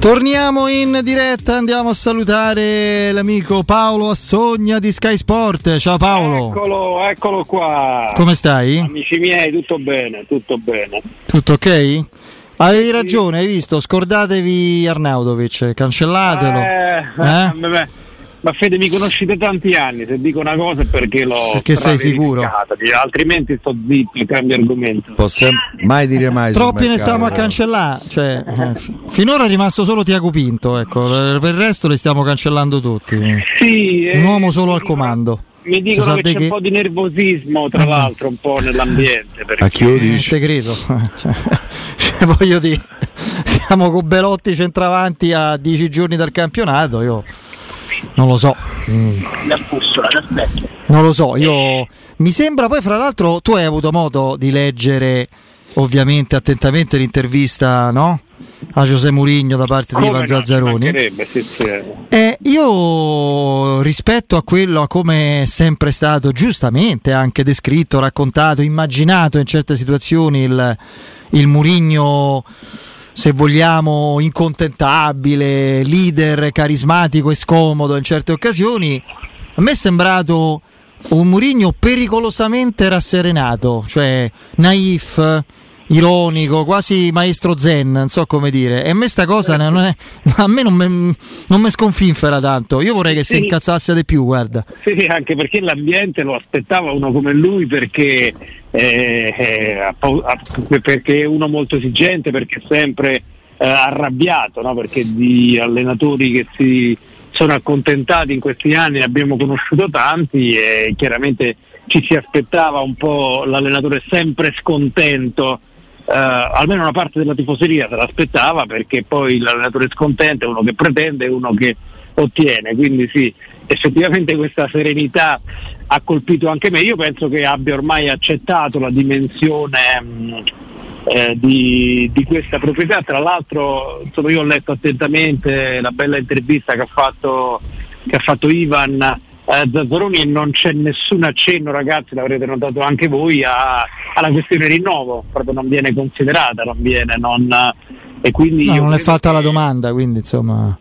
Torniamo in diretta, andiamo a salutare l'amico Paolo Assogna di Sky Sport. Ciao Paolo. Eccolo, eccolo qua. Come stai? Amici miei, tutto bene, tutto bene. Tutto ok? Avevi ragione, hai visto? Scordatevi Arnaudovic, cancellatelo. Eh, eh? Beh, ma Fede mi conosci da tanti anni, se dico una cosa è perché l'ho Perché sei sicuro? Altrimenti sto zitto e cambio argomento. Possiamo mai dire mai. Troppi ne stiamo a cancellare. Cioè, eh, finora è rimasto solo Tiago Pinto, ecco. Per il resto li stiamo cancellando tutti. Sì, Un uomo solo al comando. Mi dicono che c'è che... un po' di nervosismo, tra l'altro, un po' nell'ambiente. Perché... A chi lo dici? te credo. Cioè, cioè, voglio dire, siamo con Belotti centravanti a dieci giorni dal campionato. Io non lo so. Mm. Non lo so, io mi sembra poi fra l'altro tu hai avuto modo di leggere ovviamente attentamente l'intervista, no? A Giuseppe Murigno da parte Come di Ivan Zazzaroni. Eh, io rispetto a quello a come è sempre stato giustamente anche descritto, raccontato, immaginato in certe situazioni il, il Murigno se vogliamo, incontentabile, leader carismatico e scomodo in certe occasioni, a me è sembrato un Murigno pericolosamente rasserenato, cioè naif, ironico, quasi maestro zen, non so come dire. E a me sta cosa non è, a me non mi, sconfinfera tanto. Io vorrei che Sì. si incazzasse di più, guarda. Sì, anche perché l'ambiente lo aspettava uno come lui perché, eh, eh, perché è uno molto esigente, perché è sempre eh, arrabbiato, no? perché di allenatori che si sono accontentati in questi anni ne abbiamo conosciuto tanti e chiaramente ci si aspettava un po' l'allenatore sempre scontento. Eh, almeno una parte della tifoseria se l'aspettava perché poi l'allenatore scontento è uno che pretende e uno che ottiene, quindi sì, effettivamente questa serenità ha colpito anche me. Io penso che abbia ormai accettato la dimensione mh, eh, di, di questa proprietà. Tra l'altro, insomma, io ho letto attentamente la bella intervista che ha fatto, che ha fatto Ivan eh, Zazzaroni e non c'è nessun accenno, ragazzi, l'avrete notato anche voi, a- alla questione rinnovo, proprio non viene considerata, non viene, non, e quindi No, io non è fatta che- la domanda, quindi insomma,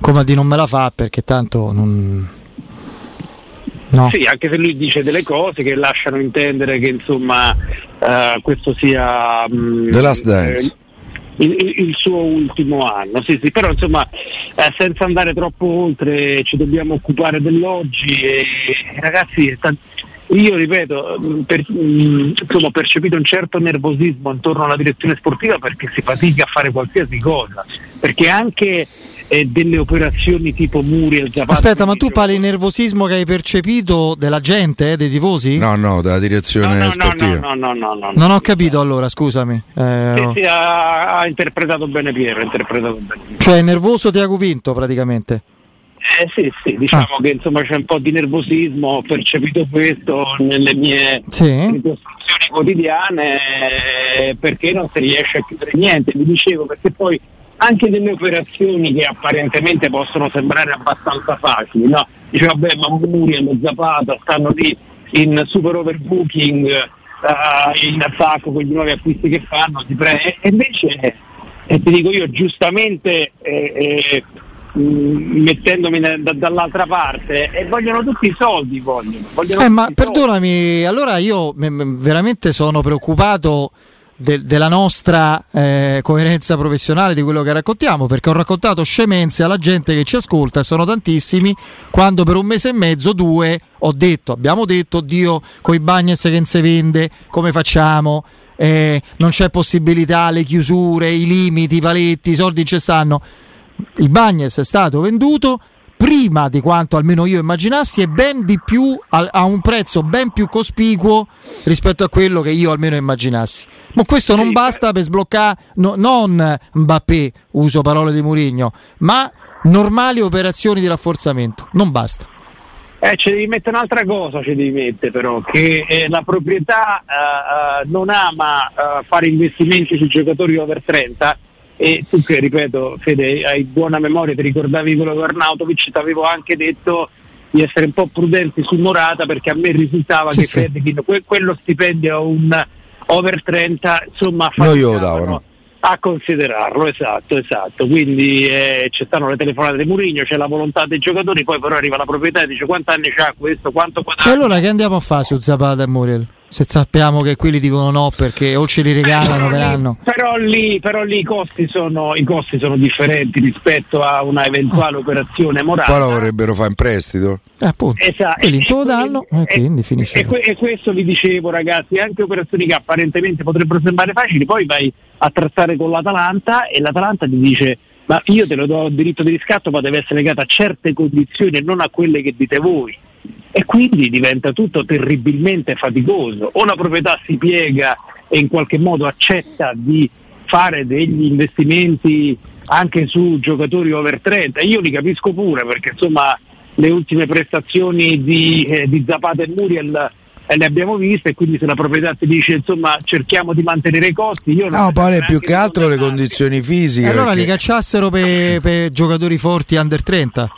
come a di non me la fa perché tanto non. No. Sì, anche se lui dice delle cose che lasciano intendere che insomma eh, questo sia mm, The Last Dance. eh, il, il- suo ultimo anno, sì, sì, però insomma eh, senza andare troppo oltre ci dobbiamo occupare dell'oggi e ragazzi io ripeto, mm, per- mm, insomma, ho percepito un certo nervosismo intorno alla direzione sportiva perché si fatica a fare qualsiasi cosa, perché anche eh, delle operazioni tipo Muriel Zapata Aspetta, ma tu parli di nervosismo che hai percepito della gente, eh, dei tifosi? No, no, dalla direzione no, no, sportiva. no, no, no, no, Non ho capito allora, scusami. Eh, Sì, sì, ha, ha interpretato bene Piero, ha interpretato bene. Cioè, nervoso Tiago Vinto praticamente. Eh sì, sì, diciamo che insomma c'è un po' di nervosismo, ho percepito questo nelle mie Sì. quotidiane eh, perché non si riesce a chiudere niente, vi dicevo, perché poi anche delle operazioni che apparentemente possono sembrare abbastanza facili, no? Dice vabbè ma Muriel, Zapata stanno lì in super overbooking eh, in attacco con gli nuovi acquisti che fanno, si pre- e invece e ti dico io giustamente eh, eh, mh, mettendomi da- dall'altra parte e vogliono tutti i soldi vogliono, vogliono Eh, ma tutti i soldi. perdonami, allora io me- me- veramente sono preoccupato de- della nostra eh, coerenza professionale di quello che raccontiamo, perché ho raccontato scemenze alla gente che ci ascolta, sono tantissimi, quando per un mese e mezzo, due, ho detto, abbiamo detto, Dio, con i Bagnes che non si vende, come facciamo? Eh, non c'è possibilità, le chiusure, i limiti, i paletti, i soldi ci stanno. Il Bagnes è stato venduto prima di quanto almeno io immaginassi e ben di più a, a un prezzo ben più cospicuo rispetto a quello che io almeno immaginassi. Ma questo non basta per sbloccare no- non Mbappé, uso parole di Mourinho, ma normali operazioni di rafforzamento. Non basta. Eh, ci devi mettere un'altra cosa, ci devi mettere però, che eh, la proprietà eh, eh, non ama eh, fare investimenti sui giocatori over 30 e tu che ripeto, Fede, hai buona memoria, ti ricordavi quello di Arnautovic, ti avevo anche detto di essere un po' prudenti su Morata perché a me risultava Sì, che sì. Fredkin, que- quello stipendio a un over 30 insomma faticavano- a considerarlo, esatto, esatto. Quindi eh, ci stanno le telefonate di Murigno, c'è la volontà dei giocatori, poi però arriva la proprietà e dice quanti anni c'ha questo, quanto guadagna. E allora che andiamo a fare su Zapata e Muriel? Se sappiamo che quelli dicono no perché o ce li regalano per anno. Però lì, però lì i, costi sono, i, costi sono, differenti rispetto a una eventuale operazione morale. Poi la vorrebbero fare in prestito. Eh, appunto. Esatto. E lì te lo danno e, quindi finisce. E, e, questo vi dicevo ragazzi, anche operazioni che apparentemente potrebbero sembrare facili, poi vai a trattare con l'Atalanta e l'Atalanta ti dice ma io te lo do il diritto di riscatto ma deve essere legato a certe condizioni e non a quelle che dite voi e quindi diventa tutto terribilmente faticoso. O la proprietà si piega e in qualche modo accetta di fare degli investimenti anche su giocatori over 30, io li capisco pure perché insomma le ultime prestazioni di, eh, di Zapata e Muriel eh, le abbiamo viste e quindi se la proprietà ti dice insomma cerchiamo di mantenere i costi io no poi più che altro le condizioni fisiche e allora perché... li cacciassero per, per giocatori forti under 30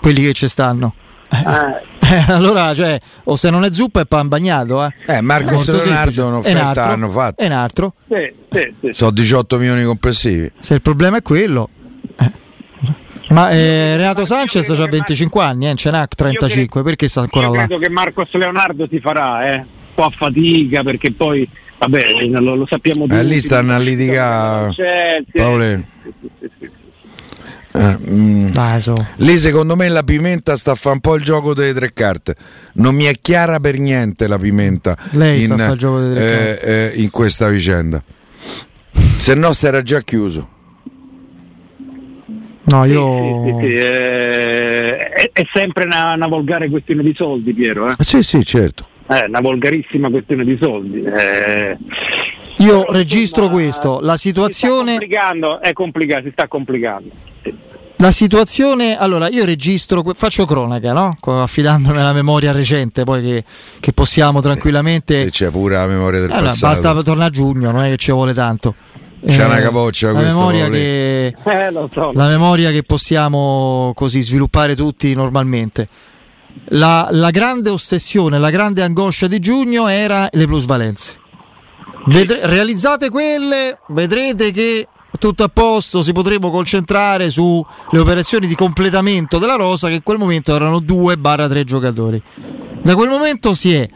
quelli che ci stanno eh. Eh, allora, cioè, o se non è zuppa è pan bagnato. Eh, eh Marcos Leonardo un'offerta hanno fatto. E un altro. Sì, sì, sì. Sono 18 milioni complessivi. Se il problema è quello. Eh. Ma eh, Renato Sanchez ha 25 anni, eh, ce n'ha 35, credo, perché sta ancora là? Credo che Marcos Leonardo si farà, eh. un po' a fatica perché poi, vabbè, lo, lo sappiamo tutti. Eh, lì stanno a litigare. Paolo. Eh, mm, Dai, so. Lì secondo me la pimenta sta a fare un po' il gioco delle tre carte. Non mi è chiara per niente la pimenta Lei in, sta il gioco delle tre eh, carte. Eh, in questa vicenda. Se no si era già chiuso. No, io... Sì, sì, sì, eh, è, è, sempre una, una, volgare questione di soldi, Piero. Eh? Sì, sì, certo. È una volgarissima questione di soldi. Io registro questo, la situazione... Si sta complicando, è complicato, si sta complicando. La situazione, allora io registro, faccio cronaca, no? affidandomi alla memoria recente, poi che, che possiamo tranquillamente... E c'è pure la memoria del allora, passato. Basta tornare a giugno, non è che ci vuole tanto. C'è eh, una capoccia la memoria, che, eh, so. la memoria che possiamo così sviluppare tutti normalmente. La, la grande ossessione, la grande angoscia di giugno era le plusvalenze. Vedre, realizzate quelle, vedrete che tutto a posto, si potremo concentrare sulle operazioni di completamento della rosa che in quel momento erano 2-3 giocatori. Da quel momento si è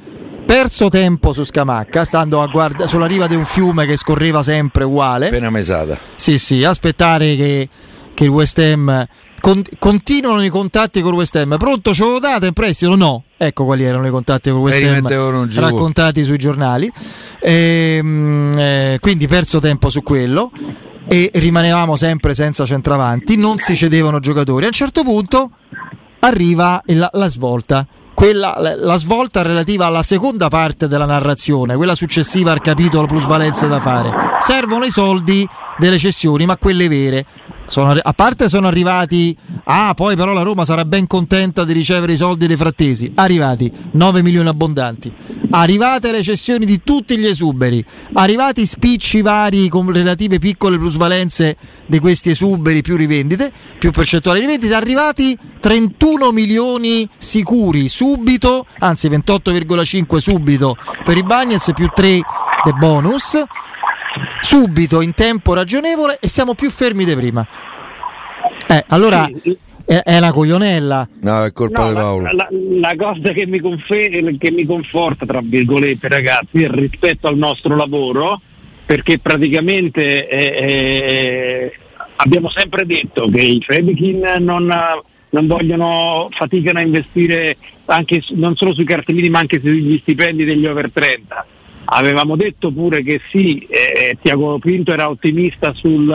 perso tempo su Scamacca, stando a guarda- sulla riva di un fiume che scorreva sempre uguale. Appena mesata. Sì, sì, aspettare che, che il West Ham con- continuano i contatti con il West Ham. Pronto, ce lo date in prestito? No. Ecco quali erano i contatti con il West Ham raccontati sui giornali. E, ehm, eh, quindi perso tempo su quello e rimanevamo sempre senza centravanti, non si cedevano giocatori. A un certo punto arriva la, la svolta. Quella, la, svolta relativa alla seconda parte della narrazione, quella successiva al capitolo plusvalenze da fare. Servono i soldi delle cessioni, ma quelle vere. Sono, a parte sono arrivati, ah poi però la Roma sarà ben contenta di ricevere i soldi dei frattesi, arrivati 9 milioni abbondanti, arrivate le cessioni di tutti gli esuberi, arrivati spicci vari con relative piccole plusvalenze di questi esuberi più rivendite, più percentuali rivendite, arrivati 31 milioni sicuri subito, anzi 28,5 subito per i Bagnets più 3 de bonus subito in tempo ragionevole e siamo più fermi di prima. Eh, allora sì. è, è, una coglionella. No, è colpa no, di Paolo. La, la, la cosa che mi, confer- che mi conforta, tra virgolette, ragazzi, è rispetto al nostro lavoro, perché praticamente eh, eh, abbiamo sempre detto che i Fredekin non, non vogliono, faticano a investire anche, non solo sui cartellini ma anche sugli stipendi degli over 30 Avevamo detto pure che sì, eh, Tiago Pinto era ottimista sul,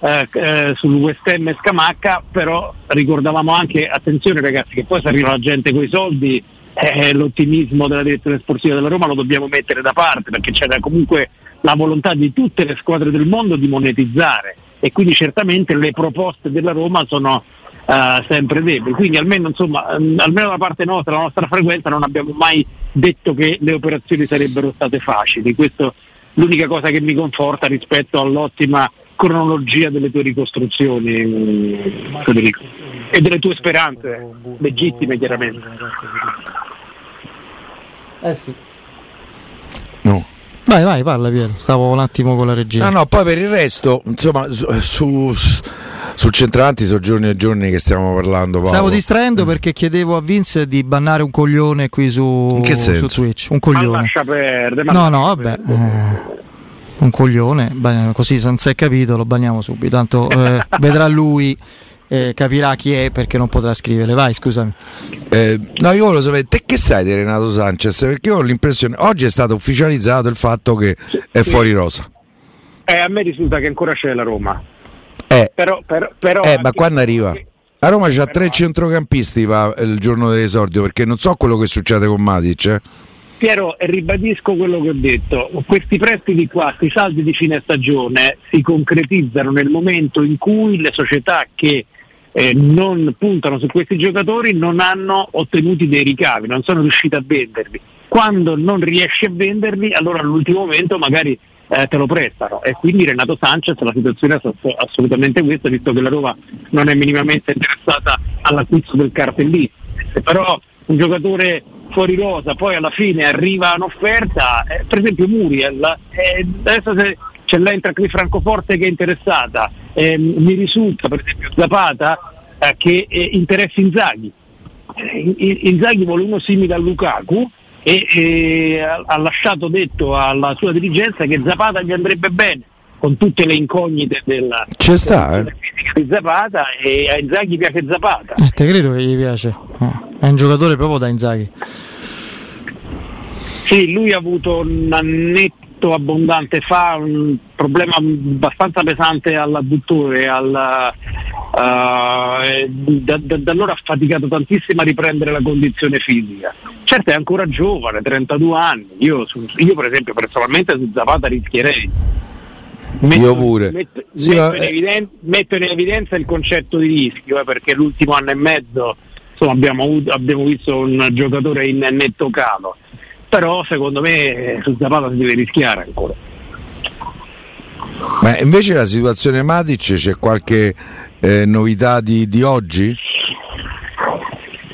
eh, eh, sul West Ham e Scamacca, però ricordavamo anche, attenzione ragazzi, che poi se arriva la gente con i soldi, eh, l'ottimismo della direzione sportiva della Roma lo dobbiamo mettere da parte, perché c'è comunque la volontà di tutte le squadre del mondo di monetizzare. E quindi certamente le proposte della Roma sono uh, sempre deboli. Quindi almeno, insomma, almeno da parte nostra, la nostra frequenza, non abbiamo mai detto che le operazioni sarebbero state facili. Questo è l'unica cosa che mi conforta rispetto all'ottima cronologia delle tue ricostruzioni, mm, Federico, e delle tue speranze, legittime chiaramente. Eh sì. No. Vai, vai, parla Piero. Stavo un attimo con la regia. No, no, poi per il resto, insomma, su, su, sul centravanti sono giorni e giorni che stiamo parlando. Paolo. Stavo distraendo perché chiedevo a Vince di bannare un coglione qui su, su Twitch. Un coglione. Ma lascia perdere. Ma no, no, vabbè. Eh, un coglione, così se non si è capito lo banniamo subito. Tanto eh, vedrà lui eh, capirà chi è perché non potrà scrivere. Vai, scusami. Eh, no, io volevo sapere, te che sai di Renato Sanchez? Perché ho l'impressione, oggi è stato ufficializzato il fatto che è fuori rosa. Eh, a me risulta che ancora c'è la Roma. Eh, però, però, però eh ma quando arriva? A Roma c'ha tre centrocampisti va, il giorno dell'esordio perché non so quello che succede con Matic. Eh. Piero, ribadisco quello che ho detto, questi prestiti qua, questi saldi di fine stagione si concretizzano nel momento in cui le società che eh, non puntano su questi giocatori non hanno ottenuti dei ricavi, non sono riusciti a venderli. Quando non riesci a venderli, allora all'ultimo momento magari eh, te lo prestano e quindi Renato Sanchez la situazione è assolutamente questa, visto che la Roma non è minimamente interessata all'acquisto del cartellino. Però un giocatore fuori rosa, poi alla fine arriva un'offerta, eh, per esempio Muriel, eh, adesso se c'è l'entra qui Francoforte che è interessata, eh, mi risulta per esempio Zapata eh, che eh, interessa Inzaghi. Eh, Inzaghi vuole uno simile a Lukaku e eh, ha lasciato detto alla sua dirigenza che Zapata gli andrebbe bene con tutte le incognite della, C'è sta, della fisica di Zapata e a Inzaghi piace Zapata. Eh, te credo che gli piace, è un giocatore proprio da Inzaghi. Sì, lui ha avuto un annetto abbondante fa, un problema abbastanza pesante all'adduttore, alla, uh, da, da, da, allora ha faticato tantissimo a riprendere la condizione fisica. Certo è ancora giovane, 32 anni, io, io per esempio personalmente su Zapata rischierei. Metto, io pure. Metto, sì, metto, in evidenza, metto, in evidenza, il concetto di rischio, eh, perché l'ultimo anno e mezzo insomma, abbiamo, avuto, abbiamo visto un giocatore in netto calo però secondo me su Zapata si deve rischiare ancora. Ma invece la situazione Matic c'è qualche eh, novità di, di, oggi?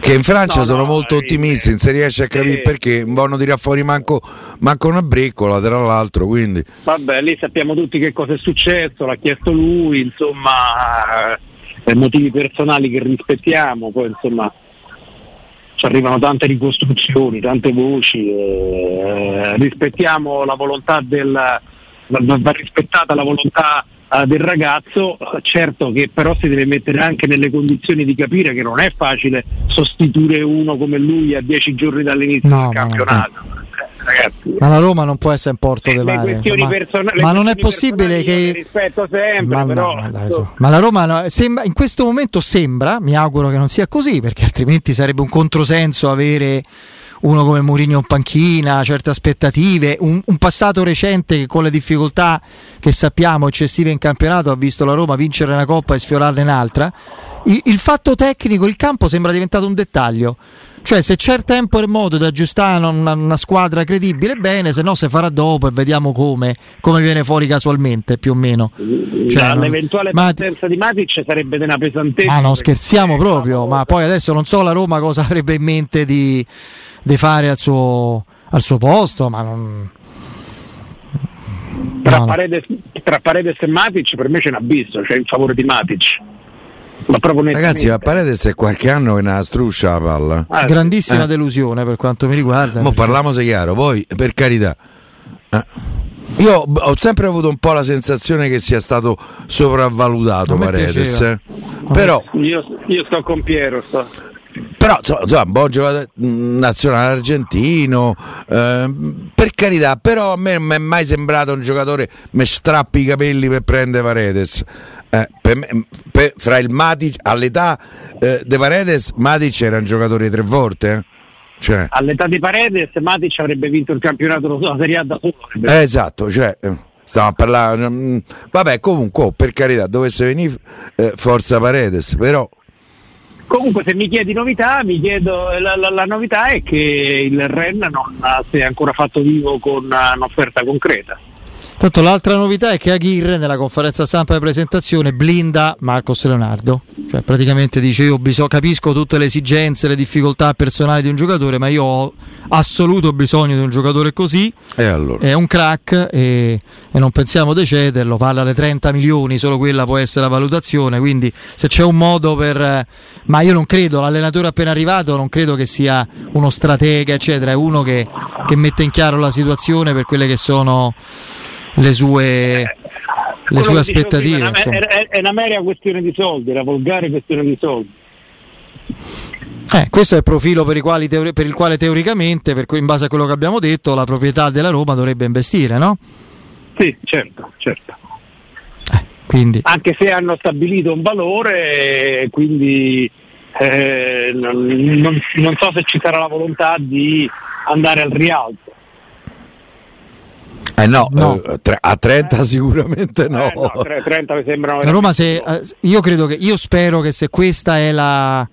Che in Francia no, sono no, molto eh, ottimisti, non si riesce a capire eh, perché vanno tirare fuori manco, manco una breccola tra l'altro. Quindi. Vabbè, lì sappiamo tutti che cosa è successo, l'ha chiesto lui, insomma, eh, motivi personali che rispettiamo, poi insomma ci arrivano tante ricostruzioni, tante voci, eh, rispettiamo la volontà del, va rispettata la volontà del ragazzo, certo che però si deve mettere anche nelle condizioni di capire che non è facile sostituire uno come lui a dieci giorni dall'inizio no, del campionato. No, no ragazzi. Ma la Roma non può essere in porto di mare. Ma, person- ma non è possibile che. Rispetto sempre, ma, però, ma, dai, so. ma la Roma no, sembra, in questo momento sembra, mi auguro che non sia così, perché altrimenti sarebbe un controsenso avere uno come Mourinho in panchina, certe aspettative, un, un, passato recente che con le difficoltà che sappiamo eccessive in campionato ha visto la Roma vincere una coppa e sfiorarne un'altra. Il, il fatto tecnico, il campo sembra diventato un dettaglio. Cioè, se c'è il tempo e il modo di aggiustare una, una, squadra credibile, bene, se no si farà dopo e vediamo come, come viene fuori casualmente, più o meno. Cioè, non... L'eventuale Mati... presenza di Matic sarebbe una pesantezza. Ma non scherziamo proprio, ma poi adesso non so la Roma cosa avrebbe in mente di, di fare al suo, al suo posto, ma non... Tra, no, Paredes, tra Paredes e Matic per me c'è un abisso, cioè in favore di Matic. Ma Ragazzi, ma Paredes è qualche anno che una struscia la palla. Ah, Grandissima eh. delusione per quanto mi riguarda. Ma parliamo se chiaro, poi per carità. Eh. Io ho sempre avuto un po' la sensazione che sia stato sopravvalutato Paredes. Eh. Però io, io, sto con Piero. Sto. Però insomma, un buon giocatore mm, nazionale argentino, eh, per carità, però a me non mi è mai sembrato un giocatore che strappi i capelli per prendere Paredes. Eh, per me, per, fra il Matic all'età eh, De Paredes Matic era un giocatore tre volte eh? cioè. all'età di Paredes Matic avrebbe vinto il campionato della Serie A da solo eh, esatto cioè, eh, stiamo a parlare mm, vabbè comunque oh, per carità dovesse venire eh, forza Paredes però Comunque se mi chiedi novità, mi chiedo, la, la, la, novità è che il Ren non si è ancora fatto vivo con un'offerta concreta. Tanto l'altra novità è che Aguirre nella conferenza stampa di presentazione blinda Marcos Leonardo, cioè praticamente dice io biso- capisco tutte le esigenze, le difficoltà personali di un giocatore, ma io ho assoluto bisogno di un giocatore così, allora? è un crack e, e, non pensiamo di cederlo, parla di 30 milioni, solo quella può essere la valutazione, quindi se c'è un modo per... ma io non credo, l'allenatore appena arrivato non credo che sia uno stratega, eccetera, è uno che, che mette in chiaro la situazione per quelle che sono le sue, le sue aspettative. Prima, è, è, una mera questione di soldi, una volgare questione di soldi. Eh, questo è il profilo per, teori- per, il quale teoricamente, per cui in base a quello che abbiamo detto, la proprietà della Roma dovrebbe investire, no? Sì, certo, certo. Eh, quindi. Anche se hanno stabilito un valore, quindi eh, non, non, non so se ci sarà la volontà di andare al rialzo. Eh no, no. Eh, a 30 sicuramente no. Eh no 30 mi sembrano Roma se, eh, io credo che io spero che se questa è la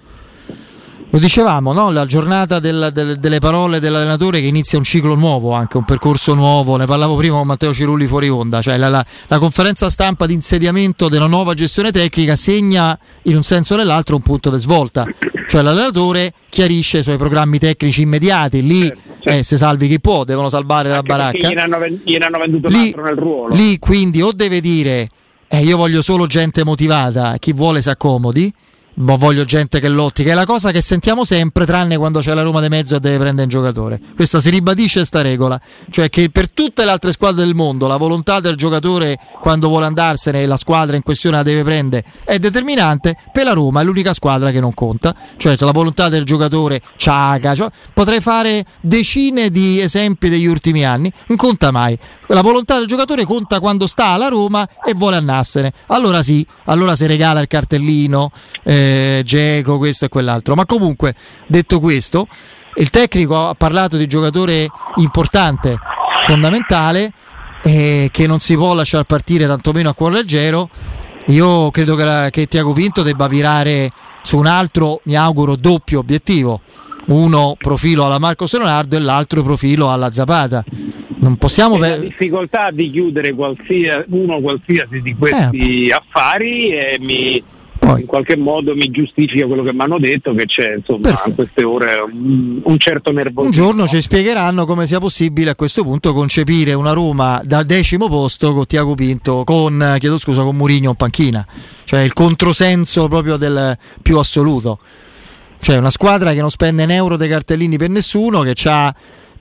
lo dicevamo, no? la giornata del, del, delle parole dell'allenatore che inizia un ciclo nuovo, anche un percorso nuovo, ne parlavo prima con Matteo Cirulli fuori onda, cioè la, la, la conferenza stampa di insediamento della nuova gestione tecnica segna in un senso o nell'altro un punto di svolta, cioè l'allenatore chiarisce i suoi programmi tecnici immediati, lì certo, Eh, se salvi chi può, devono salvare la baracca. Gliene hanno, venduto lì, nel ruolo. Lì quindi o deve dire eh, io voglio solo gente motivata, chi vuole si accomodi, ma voglio gente che lotti, che è la cosa che sentiamo sempre, tranne quando c'è la Roma di mezzo e deve prendere un giocatore. Questa si ribadisce questa regola, cioè che per tutte le altre squadre del mondo la volontà del giocatore quando vuole andarsene e la squadra in questione la deve prendere è determinante, per la Roma è l'unica squadra che non conta, cioè la volontà del giocatore ciaga, cioè, potrei fare decine di esempi degli ultimi anni, non conta mai. La volontà del giocatore conta quando sta alla Roma e vuole andarsene. Allora sì, allora si regala il cartellino. Eh, Geco, questo e quell'altro. Ma comunque, detto questo, il tecnico ha parlato di giocatore importante, fondamentale, eh, che non si può lasciare partire tantomeno a cuore leggero. Io credo che, la, che Tiago Pinto debba virare su un altro, mi auguro, doppio obiettivo. Uno profilo alla Marco Leonardo e l'altro profilo alla Zapata. Non possiamo per... la difficoltà di chiudere qualsiasi, uno qualsiasi di questi eh. affari e mi, poi. in qualche modo mi giustifica quello che mi hanno detto che c'è insomma Perfetto. a queste ore un, un certo nervosismo. Un giorno ci spiegheranno come sia possibile a questo punto concepire una Roma dal decimo posto con Tiago Pinto, con, chiedo scusa, con Murigno in panchina, cioè il controsenso proprio del più assoluto. Cioè una squadra che non spende un euro dei cartellini per nessuno, che ha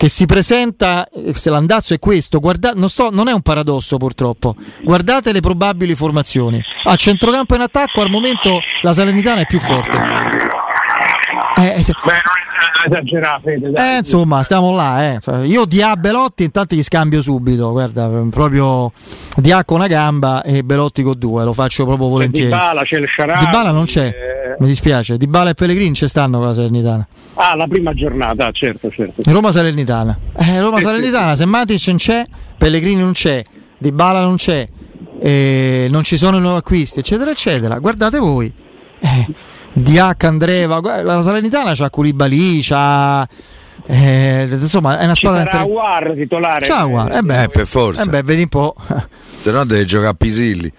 che si presenta, eh, se l'andazzo è questo, guarda, non, sto, non, è un paradosso purtroppo, guardate le probabili formazioni. A centrocampo in attacco al momento la Salernitana è più forte. Eh, eh, Beh, non esagerate. Eh, insomma, stiamo là. Eh. Cioè, io di A Belotti intanto gli scambio subito, guarda, proprio di A con una gamba e Belotti con due, lo faccio proprio volentieri. Di Bala c'è il Sharabi, Di Bala non c'è, eh... mi dispiace, Di Bala e Pellegrini ci stanno con la Salernitana. Ah, la prima giornata, certo, certo. Roma Salernitana. Eh, Roma Salernitana, se Matic non c'è, Pellegrini non c'è, Di Bala non c'è, eh, non ci sono nuovi acquisti, eccetera, eccetera. Guardate voi. Eh, Diac, Andreva, la Salernitana c'ha Curibali, c'ha... Eh, insomma, è una squadra. Sarà War titolare. Ciao, War. Eh beh, eh, per forza. Eh beh, vedi un po'. Se no deve giocare a Pisilli.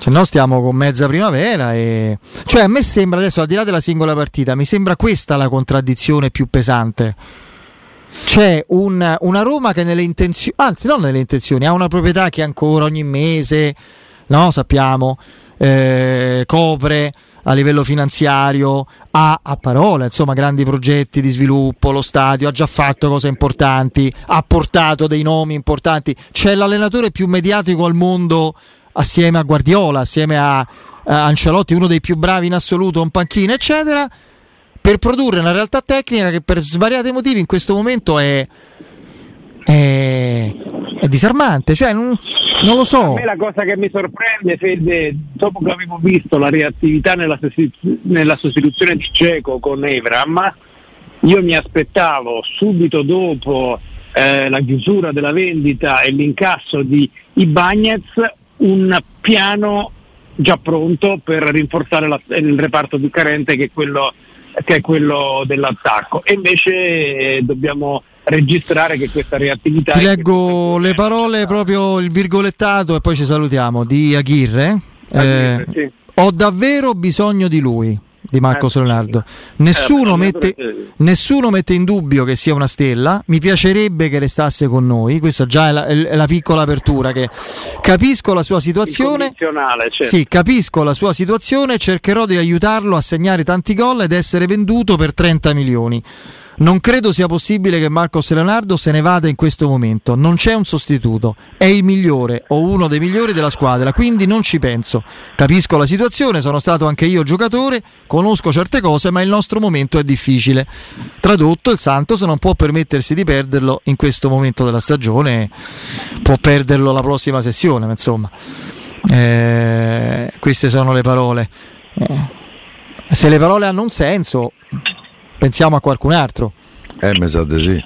Se no stiamo con mezza primavera e... Cioè a me sembra adesso al di là della singola partita, mi sembra questa la contraddizione più pesante. C'è un, una Roma che nelle intenzioni, anzi non nelle intenzioni, ha una proprietà che ancora ogni mese, no, sappiamo, eh, copre a livello finanziario, ha a parole insomma grandi progetti di sviluppo, lo stadio ha già fatto cose importanti, ha portato dei nomi importanti, c'è l'allenatore più mediatico al mondo assieme a Guardiola, assieme a, a Ancelotti, uno dei più bravi in assoluto in panchina, eccetera, per produrre una realtà tecnica che per svariati motivi in questo momento è, è, è disarmante, cioè non, non, lo so. A me la cosa che mi sorprende, Fede, dopo che avevo visto la reattività nella, nella sostituzione di Ceco con Evram, io mi aspettavo subito dopo eh, la chiusura della vendita e l'incasso di Ibagnez un piano già pronto per rinforzare la, il reparto più carente che è quello, che è quello dell'attacco e invece eh, dobbiamo registrare che questa reattività... Ti leggo le parole, proprio il virgolettato e poi ci salutiamo, di Aguirre. Eh, sì. Ho davvero bisogno di lui di Marcos eh, Leonardo. Nessuno, eh, mette, nessuno, mette, in dubbio che sia una stella. Mi piacerebbe che restasse con noi. Questa già è la, è la piccola apertura. Che capisco la sua situazione. Certo. Sì, capisco la sua situazione. Cercherò di aiutarlo a segnare tanti gol ed essere venduto per 30 milioni. Non credo sia possibile che Marcos Leonardo se ne vada in questo momento. Non c'è un sostituto. È il migliore o uno dei migliori della squadra, quindi non ci penso. Capisco la situazione, sono stato anche io giocatore, conosco certe cose, ma il nostro momento è difficile. Tradotto, il Santos non può permettersi di perderlo in questo momento della stagione, può perderlo la prossima sessione, ma insomma. Eh, queste sono le parole. Eh, se le parole hanno un senso, pensiamo a qualcun altro. Eh, mi sa di sì.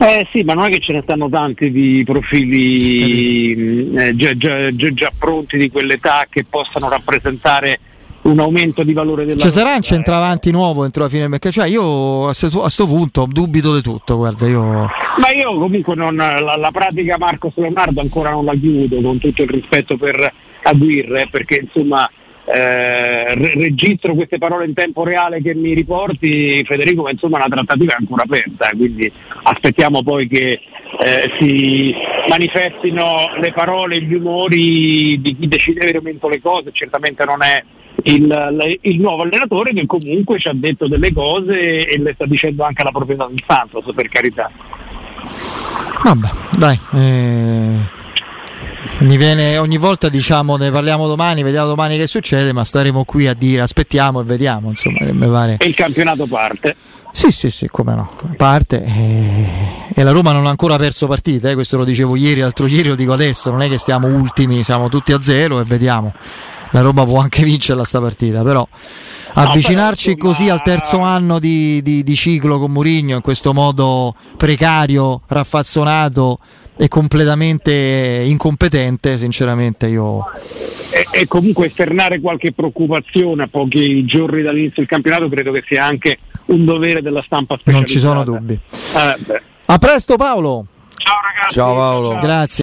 Eh sì, ma non è che ce ne stanno tanti di profili eh, già, già, già, già, pronti di quell'età che possano rappresentare un aumento di valore della Ci sarà un centravanti nuovo entro la fine del mercato? Cioè io a questo punto dubito di tutto, guarda, io... Ma io comunque non, la, la, pratica Marcos Leonardo ancora non la chiudo con tutto il rispetto per Aguirre, perché insomma eh, registro queste parole in tempo reale che mi riporti Federico, ma insomma la trattativa è ancora aperta, quindi aspettiamo poi che eh, si manifestino le parole, gli umori di chi decide veramente le cose, certamente non è il, il, nuovo allenatore che comunque ci ha detto delle cose e le sta dicendo anche alla proprietà del Santos, per carità. Vabbè, dai. Eh mi viene ogni volta diciamo ne parliamo domani, vediamo domani che succede, ma staremo qui a dire aspettiamo e vediamo, insomma, che mi pare. E il campionato parte. Sì, sì, sì, come no, parte e, e la Roma non ha ancora perso partite, eh, questo lo dicevo ieri, l'altro ieri lo dico adesso, non è che stiamo ultimi, siamo tutti a zero e vediamo. La Roma può anche vincerla sta partita, però avvicinarci no, però, così al terzo anno di, di, di ciclo con Mourinho in questo modo precario, raffazzonato e completamente incompetente, sinceramente io... E, e, comunque esternare qualche preoccupazione a pochi giorni dall'inizio del campionato credo che sia anche un dovere della stampa specializzata. Non ci sono dubbi. Eh, a presto Paolo! Ciao ragazzi! Ciao Paolo! Grazie.